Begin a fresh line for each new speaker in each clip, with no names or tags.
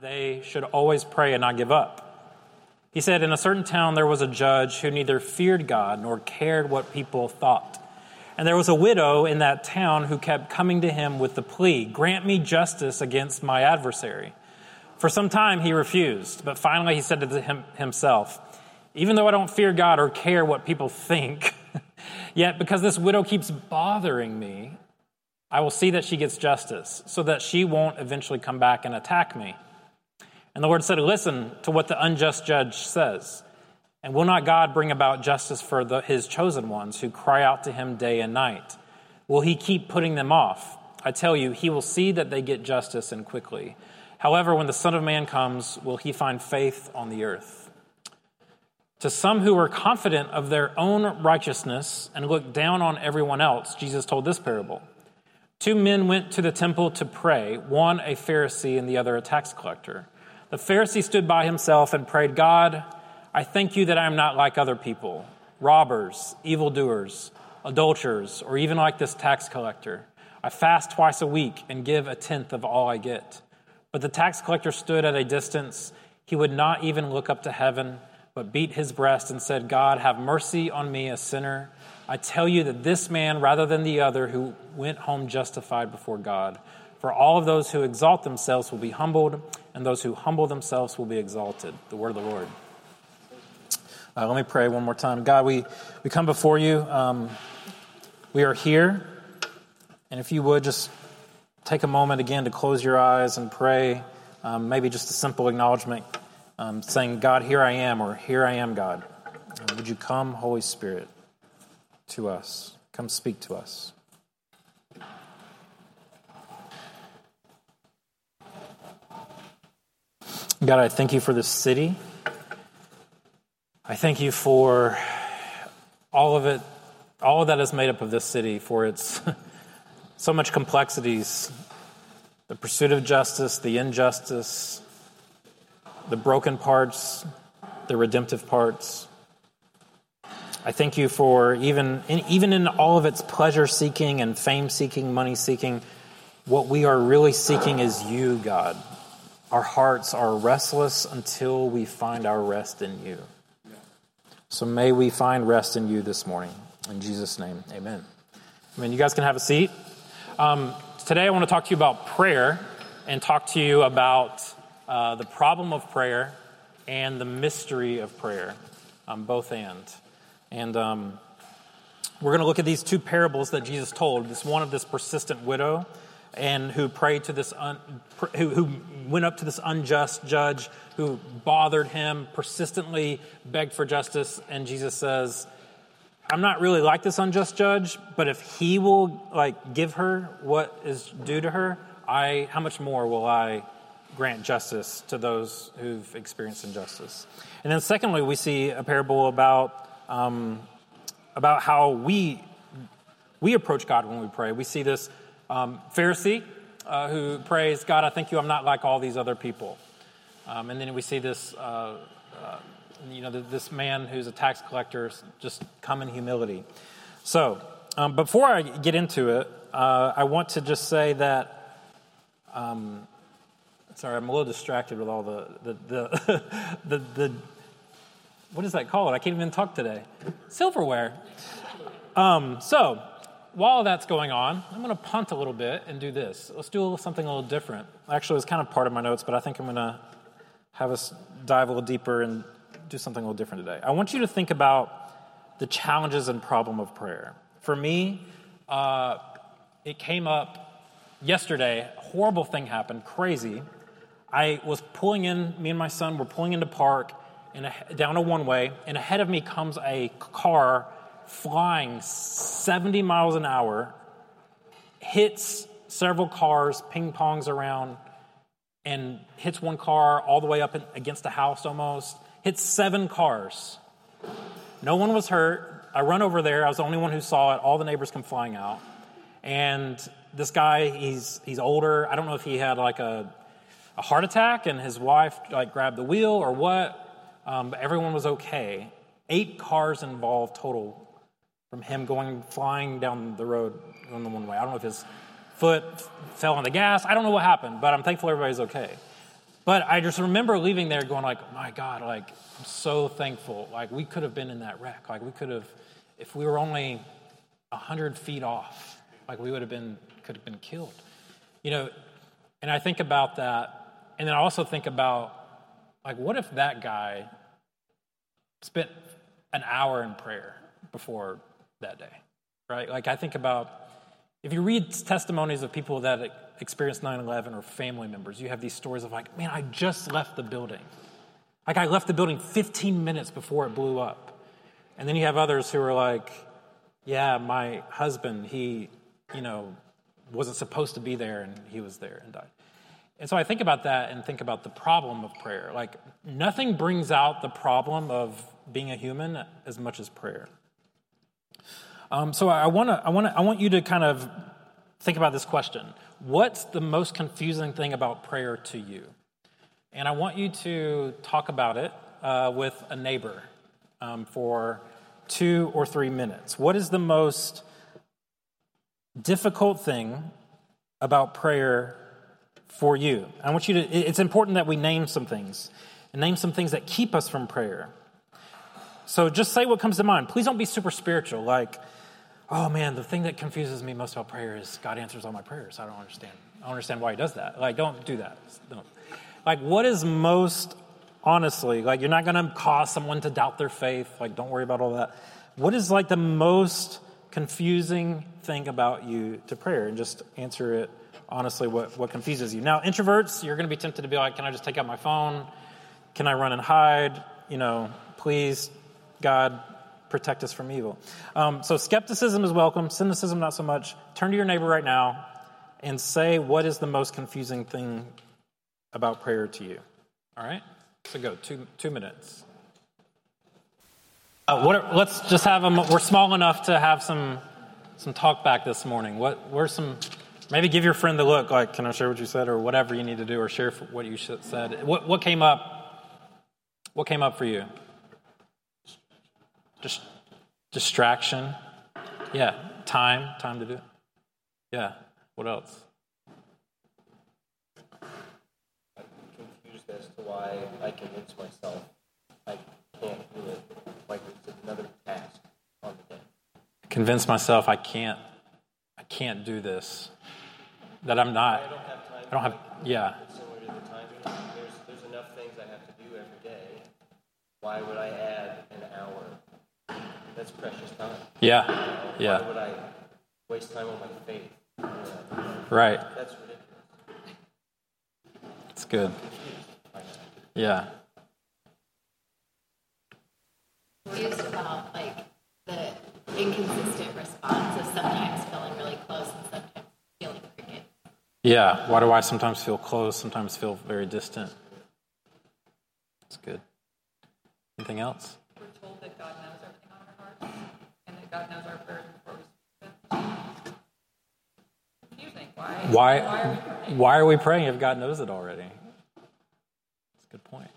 they should always pray and not give up. He said, In a certain town there was a judge who neither feared God nor cared what people thought. And there was a widow in that town who kept coming to him with the plea, Grant me justice against my adversary. For some time he refused, but finally he said to him, himself, Even though I don't fear God or care what people think, yet because this widow keeps bothering me, I will see that she gets justice, so that she won't eventually come back and attack me. And the Lord said, Listen to what the unjust judge says. And will not God bring about justice for the, his chosen ones who cry out to him day and night? Will he keep putting them off? I tell you, he will see that they get justice and quickly. However, when the Son of Man comes, will he find faith on the earth? To some who were confident of their own righteousness and looked down on everyone else, Jesus told this parable. Two men went to the temple to pray, one a Pharisee and the other a tax collector. The Pharisee stood by himself and prayed, God, I thank you that I am not like other people, robbers, evildoers, adulterers, or even like this tax collector. I fast twice a week and give a tenth of all I get. But the tax collector stood at a distance. He would not even look up to heaven, but beat his breast and said, God, have mercy on me, a sinner. I tell you that this man, rather than the other, who went home justified before God. For all of those who exalt themselves will be humbled, and those who humble themselves will be exalted. The word of the Lord. Uh, let me pray one more time. God, we, we come before you. Um, we are here. And if you would just take a moment again to close your eyes and pray, um, maybe just a simple acknowledgement um, saying, God, here I am, or here I am, God. Um, would you come, Holy Spirit? to us. Come speak to us. God, I thank you for this city. I thank you for all of it, all of that is made up of this city, for its so much complexities the pursuit of justice, the injustice, the broken parts, the redemptive parts. I thank you for even in, even in all of its pleasure seeking and fame seeking, money seeking, what we are really seeking is you, God. Our hearts are restless until we find our rest in you. So may we find rest in you this morning. In Jesus' name, amen. I mean, you guys can have a seat. Um, today, I want to talk to you about prayer and talk to you about uh, the problem of prayer and the mystery of prayer, um, both and. And um, we're going to look at these two parables that Jesus told. This one of this persistent widow, and who prayed to this, un, who, who went up to this unjust judge who bothered him, persistently begged for justice, and Jesus says, "I'm not really like this unjust judge, but if he will like give her what is due to her, I how much more will I?" grant justice to those who've experienced injustice. And then, secondly, we see a parable about um, about how we we approach God when we pray. We see this um, Pharisee uh, who prays, "God, I thank you. I'm not like all these other people." Um, and then we see this, uh, uh, you know, this man who's a tax collector just come in humility. So, um, before I get into it, uh, I want to just say that. Um, sorry, I'm a little distracted with all the the the, the, the what is that called? I can't even talk today. Silverware. Um, so, while that's going on, I'm going to punt a little bit and do this. Let's do a little, something a little different. Actually, it's kind of part of my notes, but I think I'm going to have us dive a little deeper and do something a little different today. I want you to think about the challenges and problem of prayer. For me, uh, it came up yesterday. A horrible thing happened, crazy. I was pulling in, me and my son were pulling into park, a, down a one way, and ahead of me comes a car flying 70 miles an hour, hits several cars, ping pongs around, and hits one car all the way up against a house almost. Hits seven cars. No one was hurt. I run over there. I was the only one who saw it. All the neighbors come flying out. And this guy, he's, he's older. I don't know if he had like a, a heart attack and his wife like grabbed the wheel or what um, but everyone was okay. Eight cars involved total from him going flying down the road on the one way. I don't know if his foot fell on the gas. I don't know what happened, but I'm thankful everybody's okay. But I just remember leaving there going like, my God, like I'm so thankful. Like we could have been in that wreck. Like we could have, if we were only hundred feet off, like we would have been, could have been killed. You know, and I think about that, and then I also think about like, what if that guy spent an hour in prayer before that day, right? Like I think about if you read testimonies of people that experienced 9 11 or family members, you have these stories of like, man, I just left the building. Like I left the building 15 minutes before it blew up. And then you have others who are like, yeah, my husband, he, you know, wasn't supposed to be there and he was there and died. And so I think about that and think about the problem of prayer. Like nothing brings out the problem of being a human as much as prayer. Um, so I want to, I want I want you to kind of think about this question: What's the most confusing thing about prayer to you? And I want you to talk about it uh, with a neighbor um, for two or three minutes. What is the most difficult thing about prayer for you? I want you to. It's important that we name some things and name some things that keep us from prayer. So just say what comes to mind. Please don't be super spiritual, like oh man, the thing that confuses me most about prayer is God answers all my prayers. I don't understand. I don't understand why He does that. Like, don't do that. Don't. Like, what is most honestly like? You're not going to cause someone to doubt their faith. Like, don't worry about all that. What is like the most confusing thing about you to prayer? And just answer it honestly. What what confuses you? Now, introverts, you're going to be tempted to be like, can I just take out my phone? Can I run and hide? You know, please, God, protect us from evil. Um, so skepticism is welcome, cynicism not so much. Turn to your neighbor right now and say what is the most confusing thing about prayer to you. All right? So go, two, two minutes. Uh, what are, let's just have them, we're small enough to have some, some talk back this morning. What were some, maybe give your friend the look, like, can I share what you said, or whatever you need to do, or share what you said. What, what came up? What came up for you? Just distraction. Yeah, time, time to do it. Yeah, what else?
I'm confused as to why I convince myself I can't do it. Like it's another task on the day.
Convince myself I can't, I can't do this. That I'm not.
I don't have time.
I don't have. Yeah.
Similar to the timing, there's there's enough things I have to do every day. Why would I add an hour? That's precious time.
Yeah.
Why
Yeah.
would I waste time on my faith?
Right.
That's ridiculous.
It's good. Yeah.
confused about like the inconsistent response of sometimes feeling really close and sometimes feeling cricket.
Yeah. Why do I sometimes feel close, sometimes feel very distant? It's good. Anything else?
We're told that God knows everything on our hearts and that God knows our burden before we speak it. Confusing. Why?
Why,
are we praying?
why are we praying if God knows it already? That's a good point.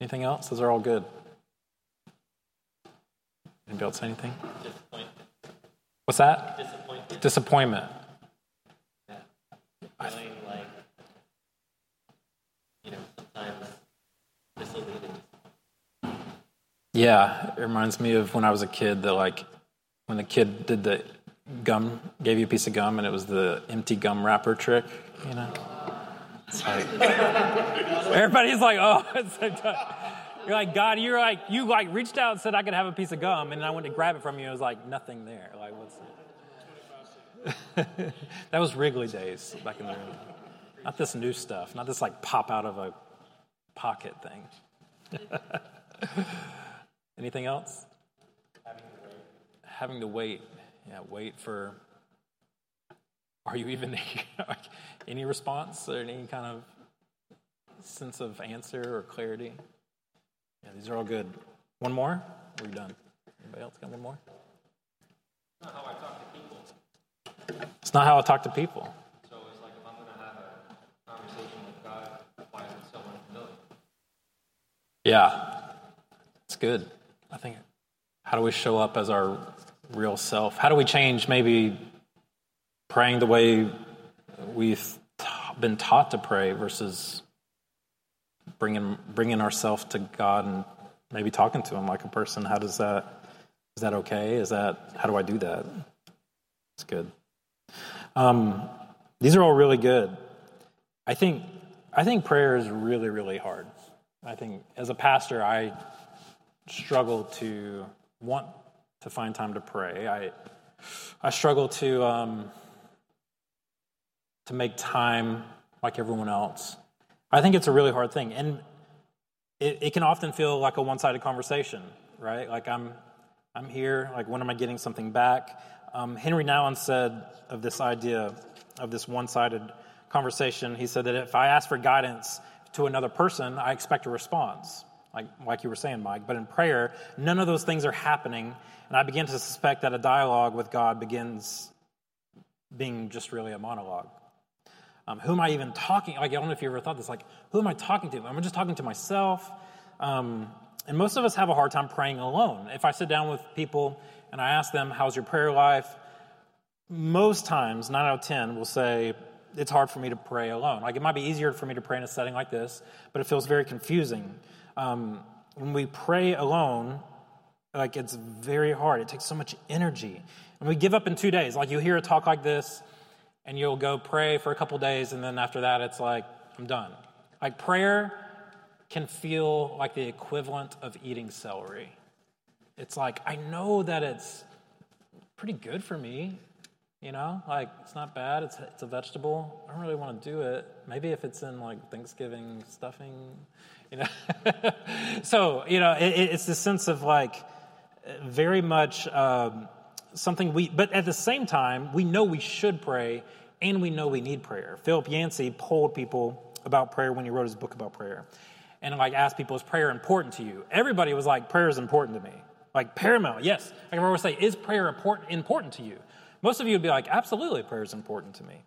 Anything else? Those are all good. Anybody else say anything?
Disappointment.
What's that?
Disappointment.
Disappointment.
Feeling like, you know, sometimes disillusioned.
Yeah, it reminds me of when I was a kid that like when the kid did the gum, gave you a piece of gum and it was the empty gum wrapper trick, you know? It's like everybody's like, oh, the same time. You're like, God, you're like, you like reached out and said I could have a piece of gum, and I went to grab it from you. and It was like nothing there. Like, what's it? that was Wrigley days back in the not this new stuff, not this like pop out of a pocket thing. Anything else? Having to wait. Yeah, wait for. Are you even any response or any kind of sense of answer or clarity? Yeah, these are all good. One more? We're done. Anybody else got one more? It's not how I talk to people. It's not how I talk to people.
So it's like if I'm going to have a conversation with God, why is it so unfamiliar?
Yeah, it's good. I think, how do we show up as our real self? How do we change maybe praying the way we've been taught to pray versus bringing bringing ourselves to God and maybe talking to Him like a person. How does that is that okay? Is that how do I do that? It's good. Um, these are all really good. I think I think prayer is really really hard. I think as a pastor, I struggle to want to find time to pray. I I struggle to um, to make time like everyone else. I think it's a really hard thing, and it, it can often feel like a one-sided conversation, right? Like I'm I'm here. Like when am I getting something back? Um, Henry Nouwen said of this idea of this one-sided conversation. He said that if I ask for guidance to another person, I expect a response like, like you were saying, Mike. But in prayer, none of those things are happening. And I begin to suspect that a dialogue with God begins being just really a monologue. Um, who am I even talking? Like, I don't know if you ever thought this. Like, who am I talking to? Am I just talking to myself? Um, and most of us have a hard time praying alone. If I sit down with people and I ask them, "How's your prayer life?" Most times, nine out of ten will say, "It's hard for me to pray alone." Like, it might be easier for me to pray in a setting like this, but it feels very confusing um, when we pray alone, like it's very hard. It takes so much energy. And we give up in two days. Like you hear a talk like this, and you'll go pray for a couple days, and then after that, it's like, I'm done. Like prayer can feel like the equivalent of eating celery. It's like, I know that it's pretty good for me, you know, like it's not bad. It's, it's a vegetable. I don't really want to do it. Maybe if it's in like Thanksgiving stuffing, you know. so you know, it, it's the sense of like very much um, something we. But at the same time, we know we should pray, and we know we need prayer. Philip Yancey polled people about prayer when he wrote his book about prayer, and like asked people, "Is prayer important to you?" Everybody was like, "Prayer is important to me." Like paramount, yes. I can always say, "Is prayer important important to you?" Most of you would be like, "Absolutely, prayer is important to me."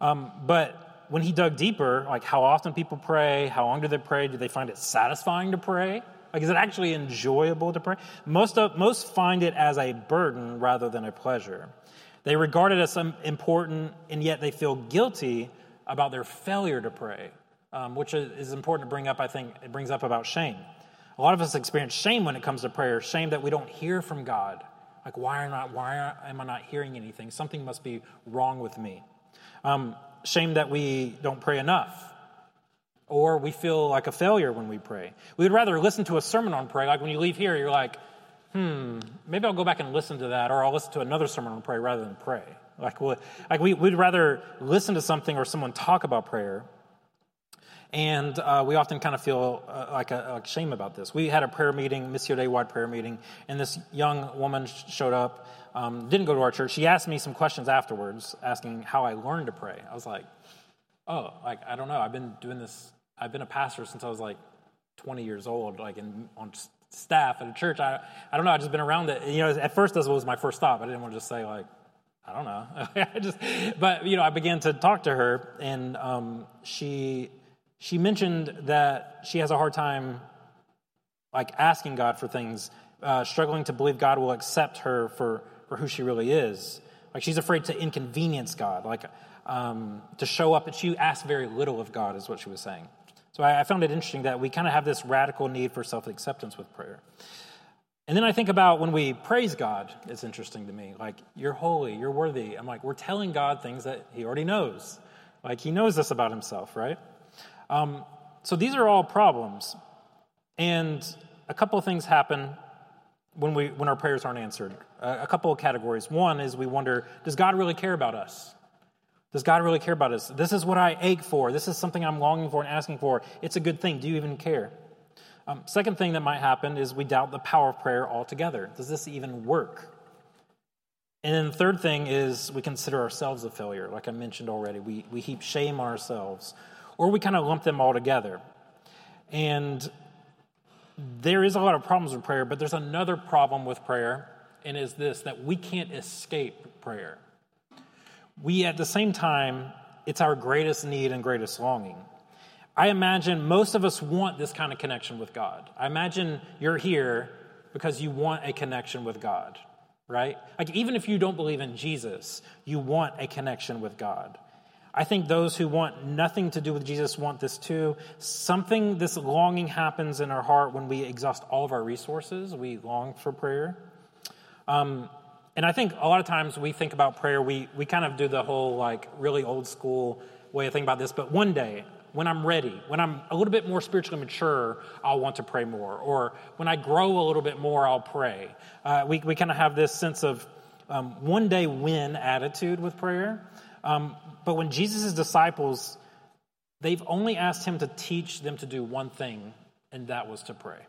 Um, but when he dug deeper, like how often people pray, how long do they pray, do they find it satisfying to pray? Like, is it actually enjoyable to pray? Most, of, most find it as a burden rather than a pleasure. They regard it as some important, and yet they feel guilty about their failure to pray, um, which is important to bring up, I think. It brings up about shame. A lot of us experience shame when it comes to prayer, shame that we don't hear from God. Like, why am I, why am I not hearing anything? Something must be wrong with me. Um, shame that we don't pray enough. Or we feel like a failure when we pray. We would rather listen to a sermon on prayer. Like when you leave here, you're like, hmm, maybe I'll go back and listen to that, or I'll listen to another sermon on prayer rather than pray. Like, like we, would rather listen to something or someone talk about prayer. And uh, we often kind of feel uh, like, a, like shame about this. We had a prayer meeting, Missio Dei wide prayer meeting, and this young woman showed up um, didn't go to our church. She asked me some questions afterwards, asking how I learned to pray. I was like, oh, like, I don't know. I've been doing this, I've been a pastor since I was like 20 years old, like in, on staff at a church. I, I don't know. I've just been around it. You know, at first, this was my first stop. I didn't want to just say, like, I don't know. I just, but, you know, I began to talk to her, and um, she, she mentioned that she has a hard time, like, asking God for things, uh, struggling to believe God will accept her for for who she really is. Like she's afraid to inconvenience God, like um, to show up, and she asks very little of God, is what she was saying. So I, I found it interesting that we kind of have this radical need for self acceptance with prayer. And then I think about when we praise God, it's interesting to me. Like, you're holy, you're worthy. I'm like, we're telling God things that He already knows. Like, He knows this about Himself, right? Um, so these are all problems. And a couple of things happen when, we, when our prayers aren't answered. Uh, a couple of categories. One is we wonder, does God really care about us? Does God really care about us? This is what I ache for. This is something I'm longing for and asking for. It's a good thing. Do you even care? Um, second thing that might happen is we doubt the power of prayer altogether. Does this even work? And then the third thing is we consider ourselves a failure. Like I mentioned already, we, we heap shame on ourselves, or we kind of lump them all together. And there is a lot of problems with prayer, but there's another problem with prayer, and is this that we can't escape prayer. We, at the same time, it's our greatest need and greatest longing. I imagine most of us want this kind of connection with God. I imagine you're here because you want a connection with God, right? Like, even if you don't believe in Jesus, you want a connection with God. I think those who want nothing to do with Jesus want this too. Something, this longing happens in our heart when we exhaust all of our resources. We long for prayer. Um, and I think a lot of times we think about prayer, we, we kind of do the whole like really old school way of thinking about this. But one day, when I'm ready, when I'm a little bit more spiritually mature, I'll want to pray more. Or when I grow a little bit more, I'll pray. Uh, we we kind of have this sense of um, one day win attitude with prayer. Um, but when Jesus' disciples, they've only asked him to teach them to do one thing, and that was to pray.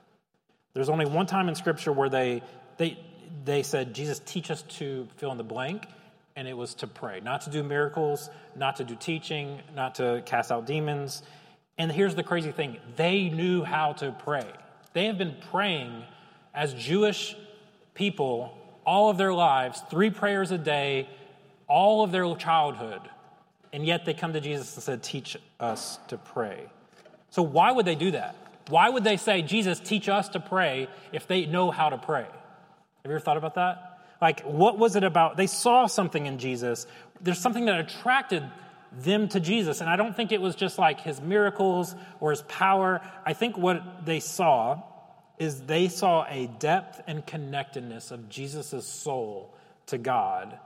There's only one time in Scripture where they, they, they said, Jesus, teach us to fill in the blank, and it was to pray. Not to do miracles, not to do teaching, not to cast out demons. And here's the crazy thing they knew how to pray. They have been praying as Jewish people all of their lives, three prayers a day, all of their childhood. And yet they come to Jesus and said, Teach us to pray. So why would they do that? Why would they say, Jesus, teach us to pray if they know how to pray? Have you ever thought about that? Like, what was it about? They saw something in Jesus. There's something that attracted them to Jesus. And I don't think it was just like his miracles or his power. I think what they saw is they saw a depth and connectedness of Jesus' soul to God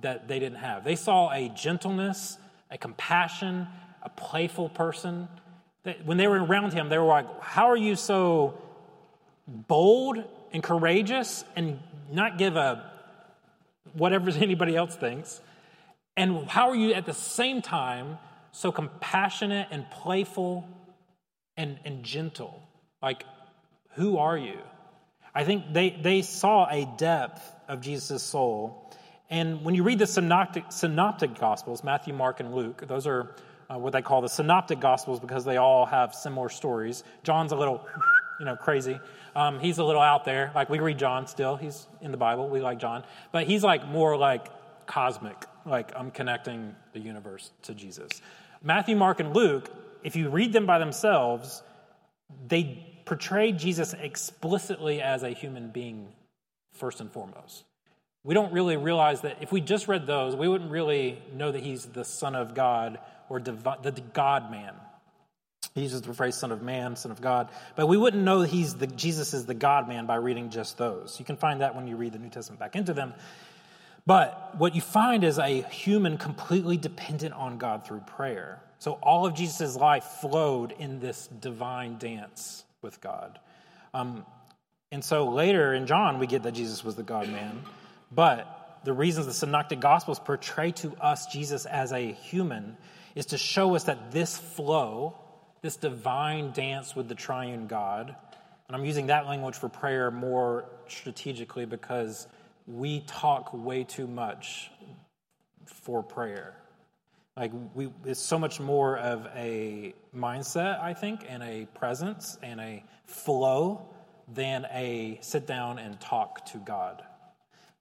that they didn't have. They saw a gentleness, a compassion, a playful person. When they were around him, they were like, How are you so bold and courageous and not give a whatever anybody else thinks? And how are you at the same time so compassionate and playful and, and gentle? Like, who are you? I think they, they saw a depth of Jesus' soul. And when you read the synoptic, synoptic gospels, Matthew, Mark, and Luke, those are uh, what they call the synoptic gospels because they all have similar stories. John's a little, you know, crazy. Um, he's a little out there. Like we read John still. He's in the Bible. We like John. But he's like more like cosmic. Like I'm connecting the universe to Jesus. Matthew, Mark, and Luke, if you read them by themselves, they portray Jesus explicitly as a human being first and foremost. We don't really realize that if we just read those, we wouldn't really know that he's the Son of God or divi- the God man. He uses the phrase Son of Man, Son of God, but we wouldn't know he's the, Jesus is the God man by reading just those. You can find that when you read the New Testament back into them. But what you find is a human completely dependent on God through prayer. So all of Jesus' life flowed in this divine dance with God. Um, and so later in John, we get that Jesus was the God man. But the reasons the Synoptic Gospels portray to us Jesus as a human is to show us that this flow, this divine dance with the triune God, and I'm using that language for prayer more strategically because we talk way too much for prayer. Like we, it's so much more of a mindset, I think, and a presence and a flow than a sit down and talk to God.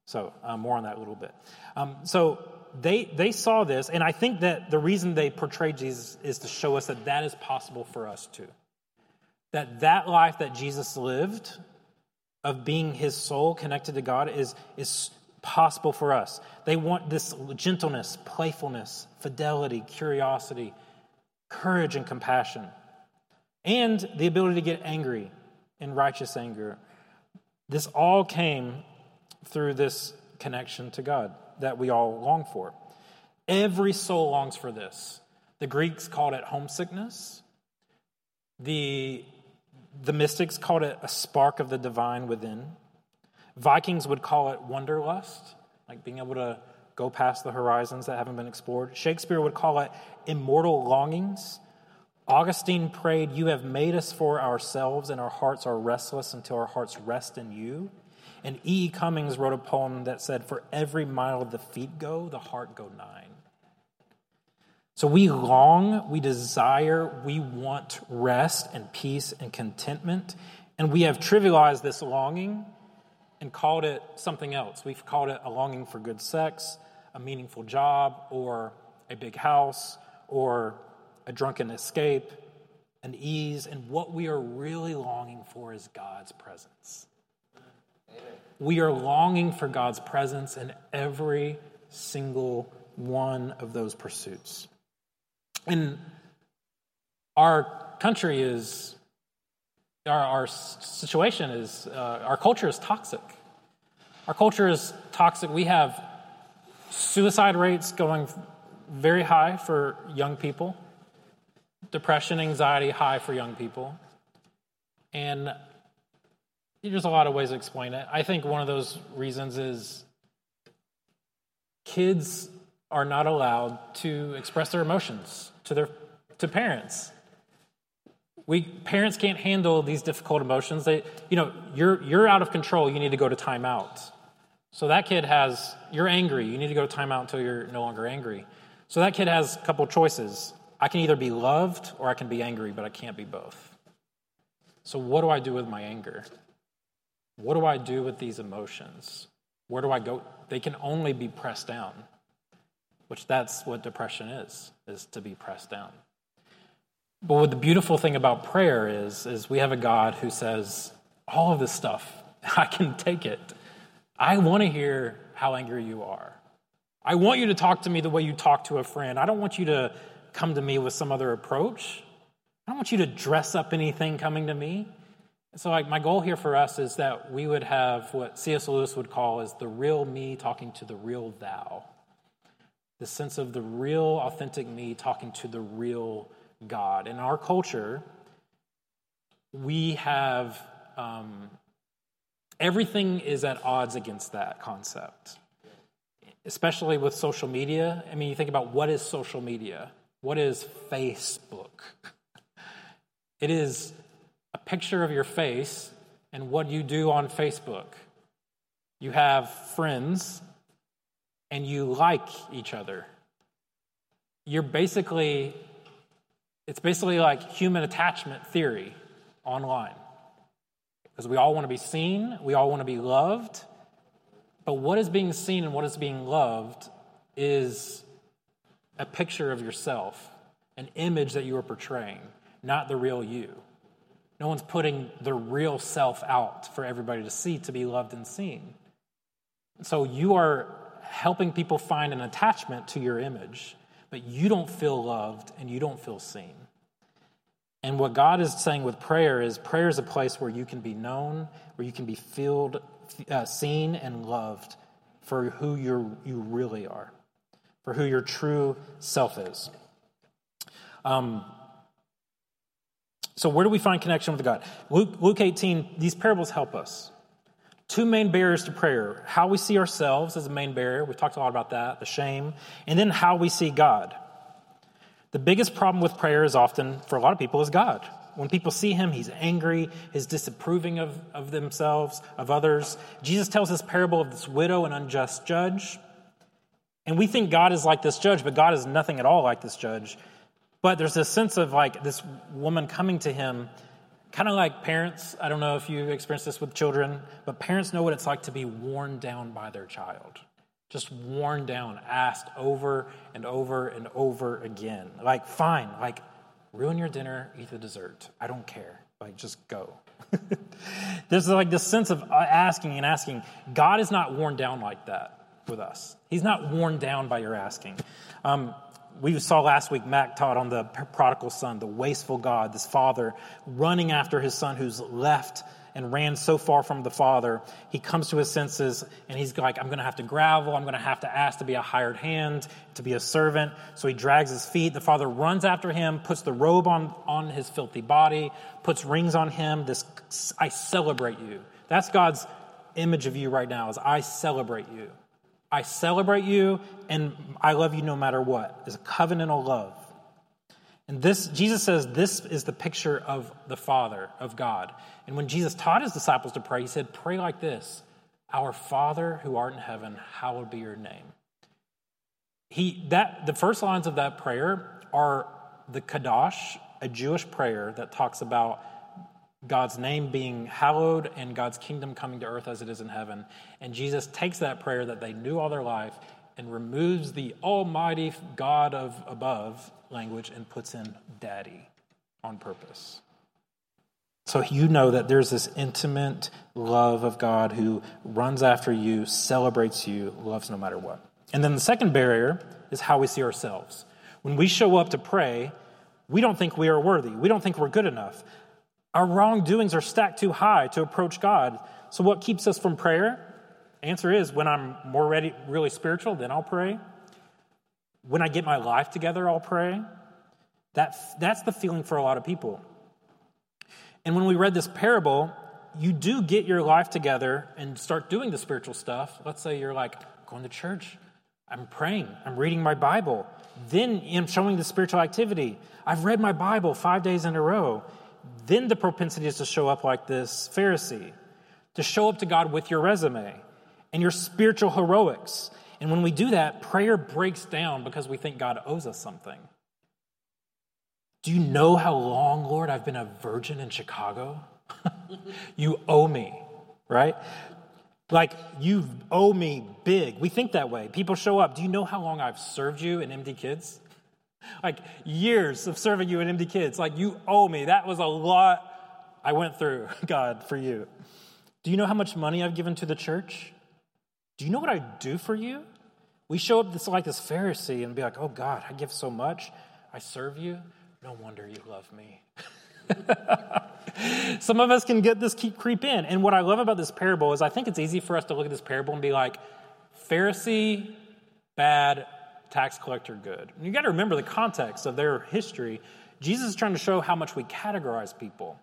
So uh, more on that a little bit. Um, so they they saw this, and I think that the reason they portrayed Jesus is to show us that that is possible for us too. That that life that Jesus lived, of being His soul connected to God, is is possible for us. They want this gentleness, playfulness, fidelity, curiosity, courage, and compassion, and the ability to get angry in righteous anger. This all came through this connection to God that we all long for. Every soul longs for this. The Greeks called it homesickness. The, the mystics called it a spark of the divine within. Vikings would call it wanderlust, like being able to go past the horizons that haven't been explored. Shakespeare would call it immortal longings. Augustine prayed, You have made us for ourselves, and our hearts are restless until our hearts rest in you. And E. Cummings wrote a poem that said, For every mile the feet go, the heart go nine. So we long, we desire, we want rest and peace and contentment. And we have trivialized this longing and called it something else. We've called it a longing for good sex, a meaningful job, or a big house, or a drunken escape, an ease. And what we are really longing for is God's presence. We are longing for God's presence in every single one of those pursuits. And our country is, our, our situation is, uh, our culture is toxic. Our culture is toxic. We have suicide rates going very high for young people, depression, anxiety high for young people. And there's a lot of ways to explain it. I think one of those reasons is kids are not allowed to express their emotions to their to parents. We parents can't handle these difficult emotions. They, you know, you're you're out of control. You need to go to timeout. So that kid has you're angry. You need to go to timeout until you're no longer angry. So that kid has a couple choices. I can either be loved or I can be angry, but I can't be both. So what do I do with my anger? What do I do with these emotions? Where do I go? They can only be pressed down, which that's what depression is, is to be pressed down. But what the beautiful thing about prayer is, is we have a God who says, all of this stuff, I can take it. I want to hear how angry you are. I want you to talk to me the way you talk to a friend. I don't want you to come to me with some other approach. I don't want you to dress up anything coming to me. So, like, my goal here for us is that we would have what C.S. Lewis would call as the real me talking to the real thou. The sense of the real, authentic me talking to the real God. In our culture, we have um, everything is at odds against that concept, especially with social media. I mean, you think about what is social media? What is Facebook? It is picture of your face and what you do on Facebook. You have friends and you like each other. You're basically, it's basically like human attachment theory online. Because we all want to be seen, we all want to be loved. But what is being seen and what is being loved is a picture of yourself, an image that you are portraying not the real you. No one's putting the real self out for everybody to see, to be loved and seen. So you are helping people find an attachment to your image, but you don't feel loved and you don't feel seen. And what God is saying with prayer is prayer is a place where you can be known, where you can be filled, uh, seen, and loved for who you you really are, for who your true self is. Um, so, where do we find connection with God? Luke, Luke 18, these parables help us. Two main barriers to prayer how we see ourselves as a main barrier. We've talked a lot about that, the shame, and then how we see God. The biggest problem with prayer is often, for a lot of people, is God. When people see him, he's angry, he's disapproving of, of themselves, of others. Jesus tells this parable of this widow and unjust judge. And we think God is like this judge, but God is nothing at all like this judge. But there's this sense of like this woman coming to him, kind of like parents. I don't know if you experienced this with children, but parents know what it's like to be worn down by their child. Just worn down, asked over and over and over again. Like, fine, like, ruin your dinner, eat the dessert. I don't care. Like, just go. There's like this sense of asking and asking. God is not worn down like that with us. He's not worn down by your asking. Um, we saw last week, Mac taught on the prodigal son, the wasteful God, this father running after his son who's left and ran so far from the father. He comes to his senses and he's like, I'm going to have to gravel. I'm going to have to ask to be a hired hand, to be a servant. So he drags his feet. The father runs after him, puts the robe on, on his filthy body, puts rings on him. This, I celebrate you. That's God's image of you right now is I celebrate you. I celebrate you and I love you no matter what. It's a covenantal love. And this, Jesus says, this is the picture of the Father, of God. And when Jesus taught his disciples to pray, he said, Pray like this Our Father who art in heaven, hallowed be your name. He, that, the first lines of that prayer are the Kaddish, a Jewish prayer that talks about God's name being hallowed and God's kingdom coming to earth as it is in heaven. And Jesus takes that prayer that they knew all their life and removes the almighty God of above language and puts in daddy on purpose. So you know that there's this intimate love of God who runs after you, celebrates you, loves no matter what. And then the second barrier is how we see ourselves. When we show up to pray, we don't think we are worthy. We don't think we're good enough. Our wrongdoings are stacked too high to approach God. So, what keeps us from prayer? Answer is when I'm more ready, really spiritual, then I'll pray. When I get my life together, I'll pray. That, that's the feeling for a lot of people. And when we read this parable, you do get your life together and start doing the spiritual stuff. Let's say you're like going to church, I'm praying, I'm reading my Bible, then I'm showing the spiritual activity. I've read my Bible five days in a row. Then the propensity is to show up like this Pharisee, to show up to God with your resume and your spiritual heroics. And when we do that, prayer breaks down because we think God owes us something. Do you know how long, Lord, I've been a virgin in Chicago? you owe me, right? Like, you owe me big. We think that way. People show up. Do you know how long I've served you in MD Kids? Like, years of serving you in MD Kids. Like, you owe me. That was a lot I went through, God, for you. Do you know how much money I've given to the church? Do you know what I do for you? We show up this, like this Pharisee and be like, oh, God, I give so much. I serve you. No wonder you love me. Some of us can get this keep creep in. And what I love about this parable is I think it's easy for us to look at this parable and be like, Pharisee, bad, tax collector, good. And you got to remember the context of their history. Jesus is trying to show how much we categorize people.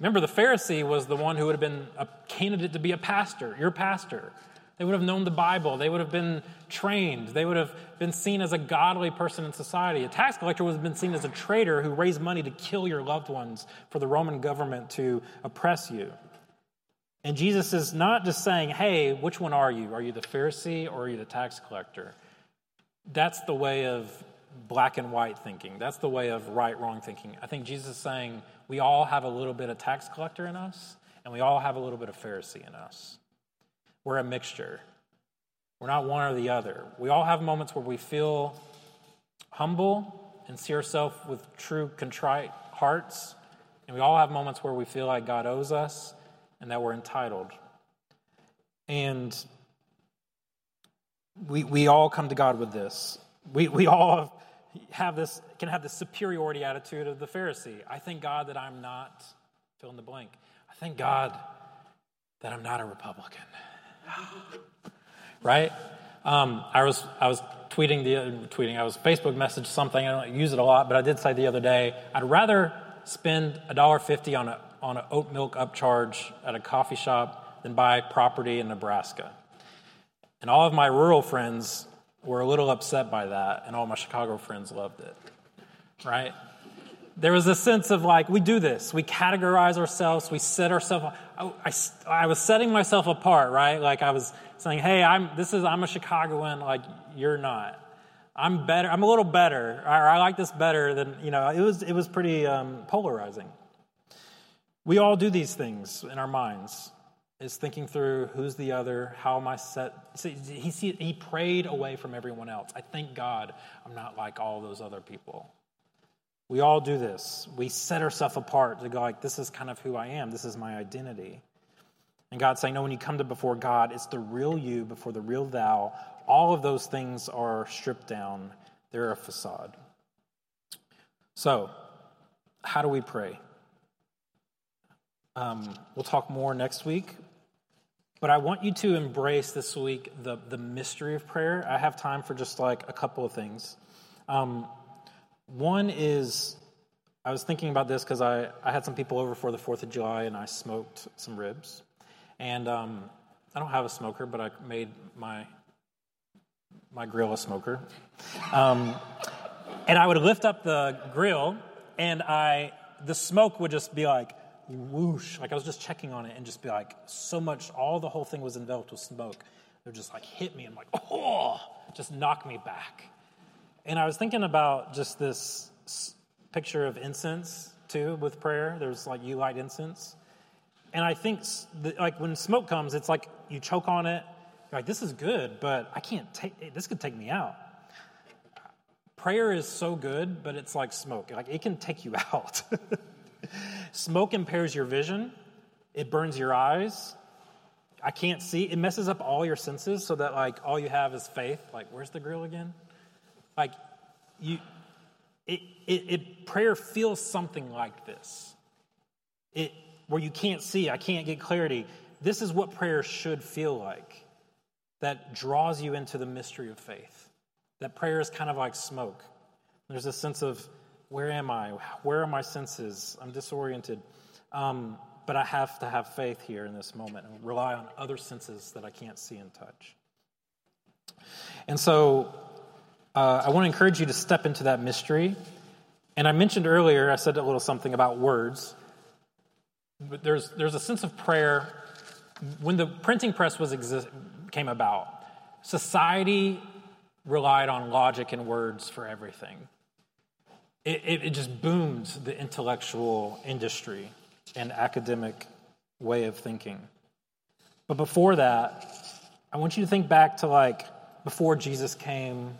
Remember, the Pharisee was the one who would have been a candidate to be a pastor, your pastor. They would have known the Bible. They would have been trained. They would have been seen as a godly person in society. A tax collector would have been seen as a traitor who raised money to kill your loved ones for the Roman government to oppress you. And Jesus is not just saying, hey, which one are you? Are you the Pharisee or are you the tax collector? That's the way of black and white thinking. That's the way of right wrong thinking. I think Jesus is saying we all have a little bit of tax collector in us, and we all have a little bit of Pharisee in us. We're a mixture. We're not one or the other. We all have moments where we feel humble and see ourselves with true contrite hearts. And we all have moments where we feel like God owes us and that we're entitled. And we, we all come to God with this. We, we all have this, can have this superiority attitude of the Pharisee. I thank God that I'm not, fill in the blank. I thank God that I'm not a Republican. right? Um, I was I was tweeting the tweeting I was Facebook message something. I don't use it a lot, but I did say the other day I'd rather spend a dollar fifty on a on an oat milk upcharge at a coffee shop than buy property in Nebraska. And all of my rural friends were a little upset by that, and all my Chicago friends loved it. Right? there was a sense of like, we do this. We categorize ourselves. We set ourselves. I, I, I, was setting myself apart, right? Like I was saying, hey, I'm, this is, I'm a Chicagoan. Like you're not. I'm better. I'm a little better. I like this better than, you know, it was, it was pretty um, polarizing. We all do these things in our minds. Is thinking through who's the other, how am I set? He, he prayed away from everyone else. I thank God I'm not like all those other people. We all do this. We set ourselves apart to go like, this is kind of who I am. This is my identity. And God's saying, no, when you come to before God, it's the real you before the real thou. All of those things are stripped down. They're a facade. So, how do we pray? Um, we'll talk more next week. But I want you to embrace this week the, the mystery of prayer. I have time for just like a couple of things. Um, one is, I was thinking about this because I, I had some people over for the 4th of July and I smoked some ribs. And um, I don't have a smoker, but I made my, my grill a smoker. Um, and I would lift up the grill and I, the smoke would just be like, whoosh, like I was just checking on it and just be like, so much, all the whole thing was enveloped with smoke. It just like hit me and like, oh, just knock me back. And I was thinking about just this picture of incense too with prayer. There's like you light incense. And I think like when smoke comes, it's like you choke on it. You're like, this is good, but I can't take this could take me out. Prayer is so good, but it's like smoke. Like it can take you out. Smoke impairs your vision. It burns your eyes. I can't see. It messes up all your senses so that like all you have is faith. Like, where's the grill again? Like, you, it, it, it prayer feels something like this. It where you can't see, I can't get clarity. This is what prayer should feel like. That draws you into the mystery of faith. That prayer is kind of like smoke. There's a sense of where am I? Where are my senses? I'm disoriented. Um, but I have to have faith here in this moment and rely on other senses that I can't see and touch. And so uh, I want to encourage you to step into that mystery. And I mentioned earlier, I said a little something about words. But there's, there's a sense of prayer. When the printing press was exist, came about, society relied on logic and words for everything. It, it, it just boomed the intellectual industry and academic way of thinking. But before that, I want you to think back to like before Jesus came.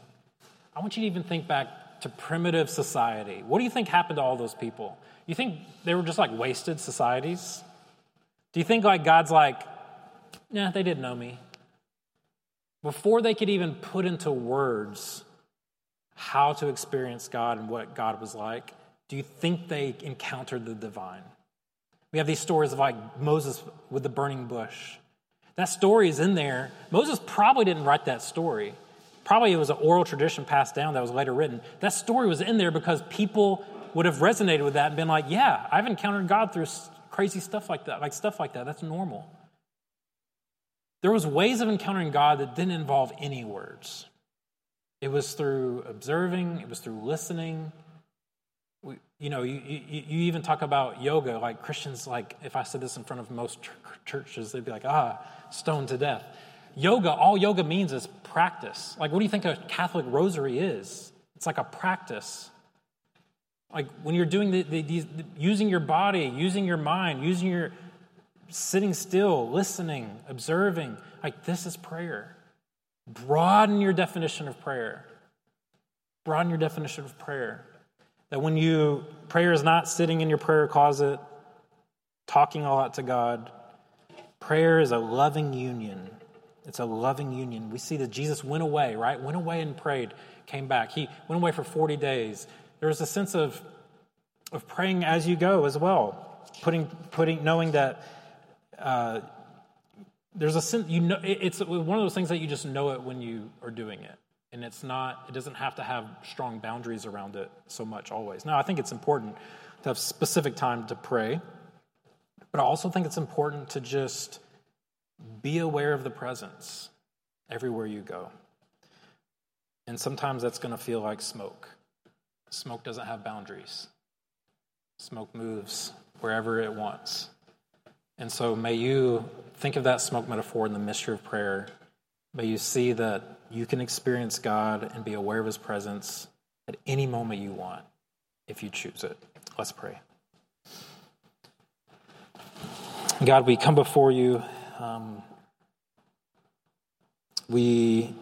I want you to even think back to primitive society. What do you think happened to all those people? You think they were just like wasted societies? Do you think like God's like, yeah, they didn't know me? Before they could even put into words how to experience God and what God was like, do you think they encountered the divine? We have these stories of like Moses with the burning bush. That story is in there. Moses probably didn't write that story. Probably it was an oral tradition passed down that was later written. That story was in there because people would have resonated with that and been like, yeah, I've encountered God through crazy stuff like that, like stuff like that. That's normal. There was ways of encountering God that didn't involve any words. It was through observing, it was through listening. We, you know, you, you, you, even talk about yoga, like Christians, like if I said this in front of most churches, they'd be like, ah, stoned to death. Yoga, all yoga means is practice. Like, what do you think a Catholic rosary is? It's like a practice. Like when you're doing the, the, these, using your body, using your mind, using your sitting still, listening, observing, like this is prayer. Broaden your definition of prayer. Broaden your definition of prayer. That when you, prayer is not sitting in your prayer closet, talking a lot to God. Prayer is a loving union. It's a loving union. We see that Jesus went away, right? Went away and prayed, came back. He went away for 40 days. There was a sense of, of praying as you go as well, putting, putting, knowing that uh, there's a sense, you know, it's one of those things that you just know it when you are doing it. And it's not, it doesn't have to have strong boundaries around it so much always. Now, I think it's important to have specific time to pray, but I also think it's important to just be aware of the presence everywhere you go. And sometimes that's going to feel like smoke. Smoke doesn't have boundaries, smoke moves wherever it wants. And so may you think of that smoke metaphor in the mystery of prayer. May you see that you can experience God and be aware of his presence at any moment you want if you choose it. Let's pray. God, we come before you. Um, we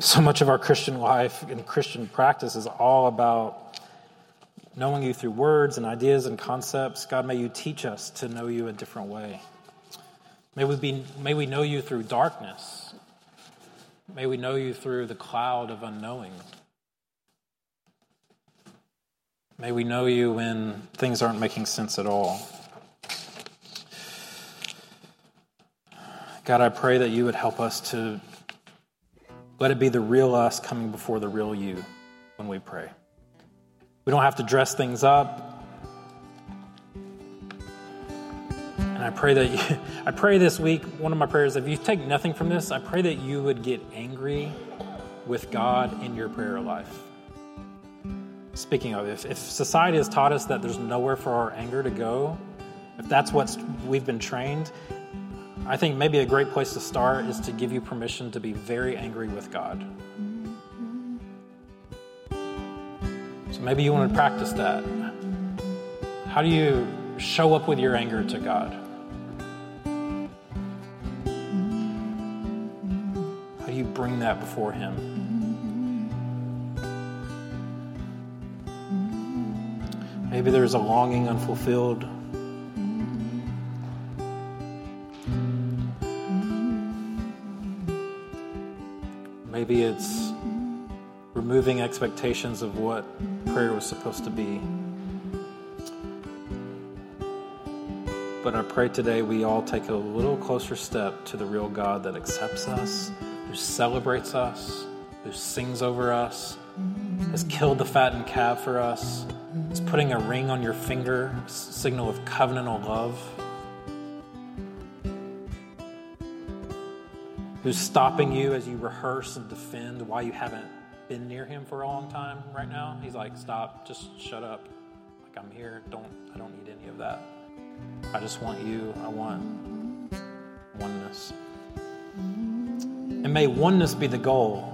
so much of our Christian life and Christian practice is all about knowing you through words and ideas and concepts. God, may you teach us to know you a different way. May we, be, may we know you through darkness. May we know you through the cloud of unknowing. May we know you when things aren't making sense at all. God, I pray that you would help us to let it be the real us coming before the real you when we pray. We don't have to dress things up. And I pray that you, I pray this week, one of my prayers, if you take nothing from this, I pray that you would get angry with God in your prayer life. Speaking of, if, if society has taught us that there's nowhere for our anger to go, if that's what we've been trained, I think maybe a great place to start is to give you permission to be very angry with God. Maybe you want to practice that. How do you show up with your anger to God? How do you bring that before Him? Maybe there's a longing unfulfilled. Maybe it's removing expectations of what prayer was supposed to be. But I pray today we all take a little closer step to the real God that accepts us, who celebrates us, who sings over us, has killed the fattened calf for us, is putting a ring on your finger, signal of covenantal love. Who's stopping you as you rehearse and defend why you haven't been near him for a long time right now? He's like, stop, just shut up. Like I'm here. Don't I don't need any of that. I just want you. I want oneness. And may oneness be the goal.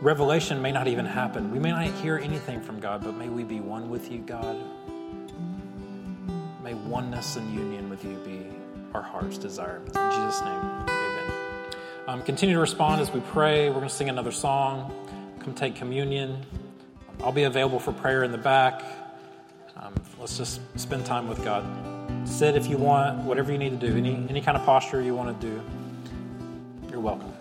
Revelation may not even happen. We may not hear anything from God, but may we be one with you, God. May oneness and union with you be our heart's desire. In Jesus' name, amen. Um, continue to respond as we pray. We're going to sing another song. Come take communion. I'll be available for prayer in the back. Um, let's just spend time with God. Sit if you want, whatever you need to do, any, any kind of posture you want to do, you're welcome.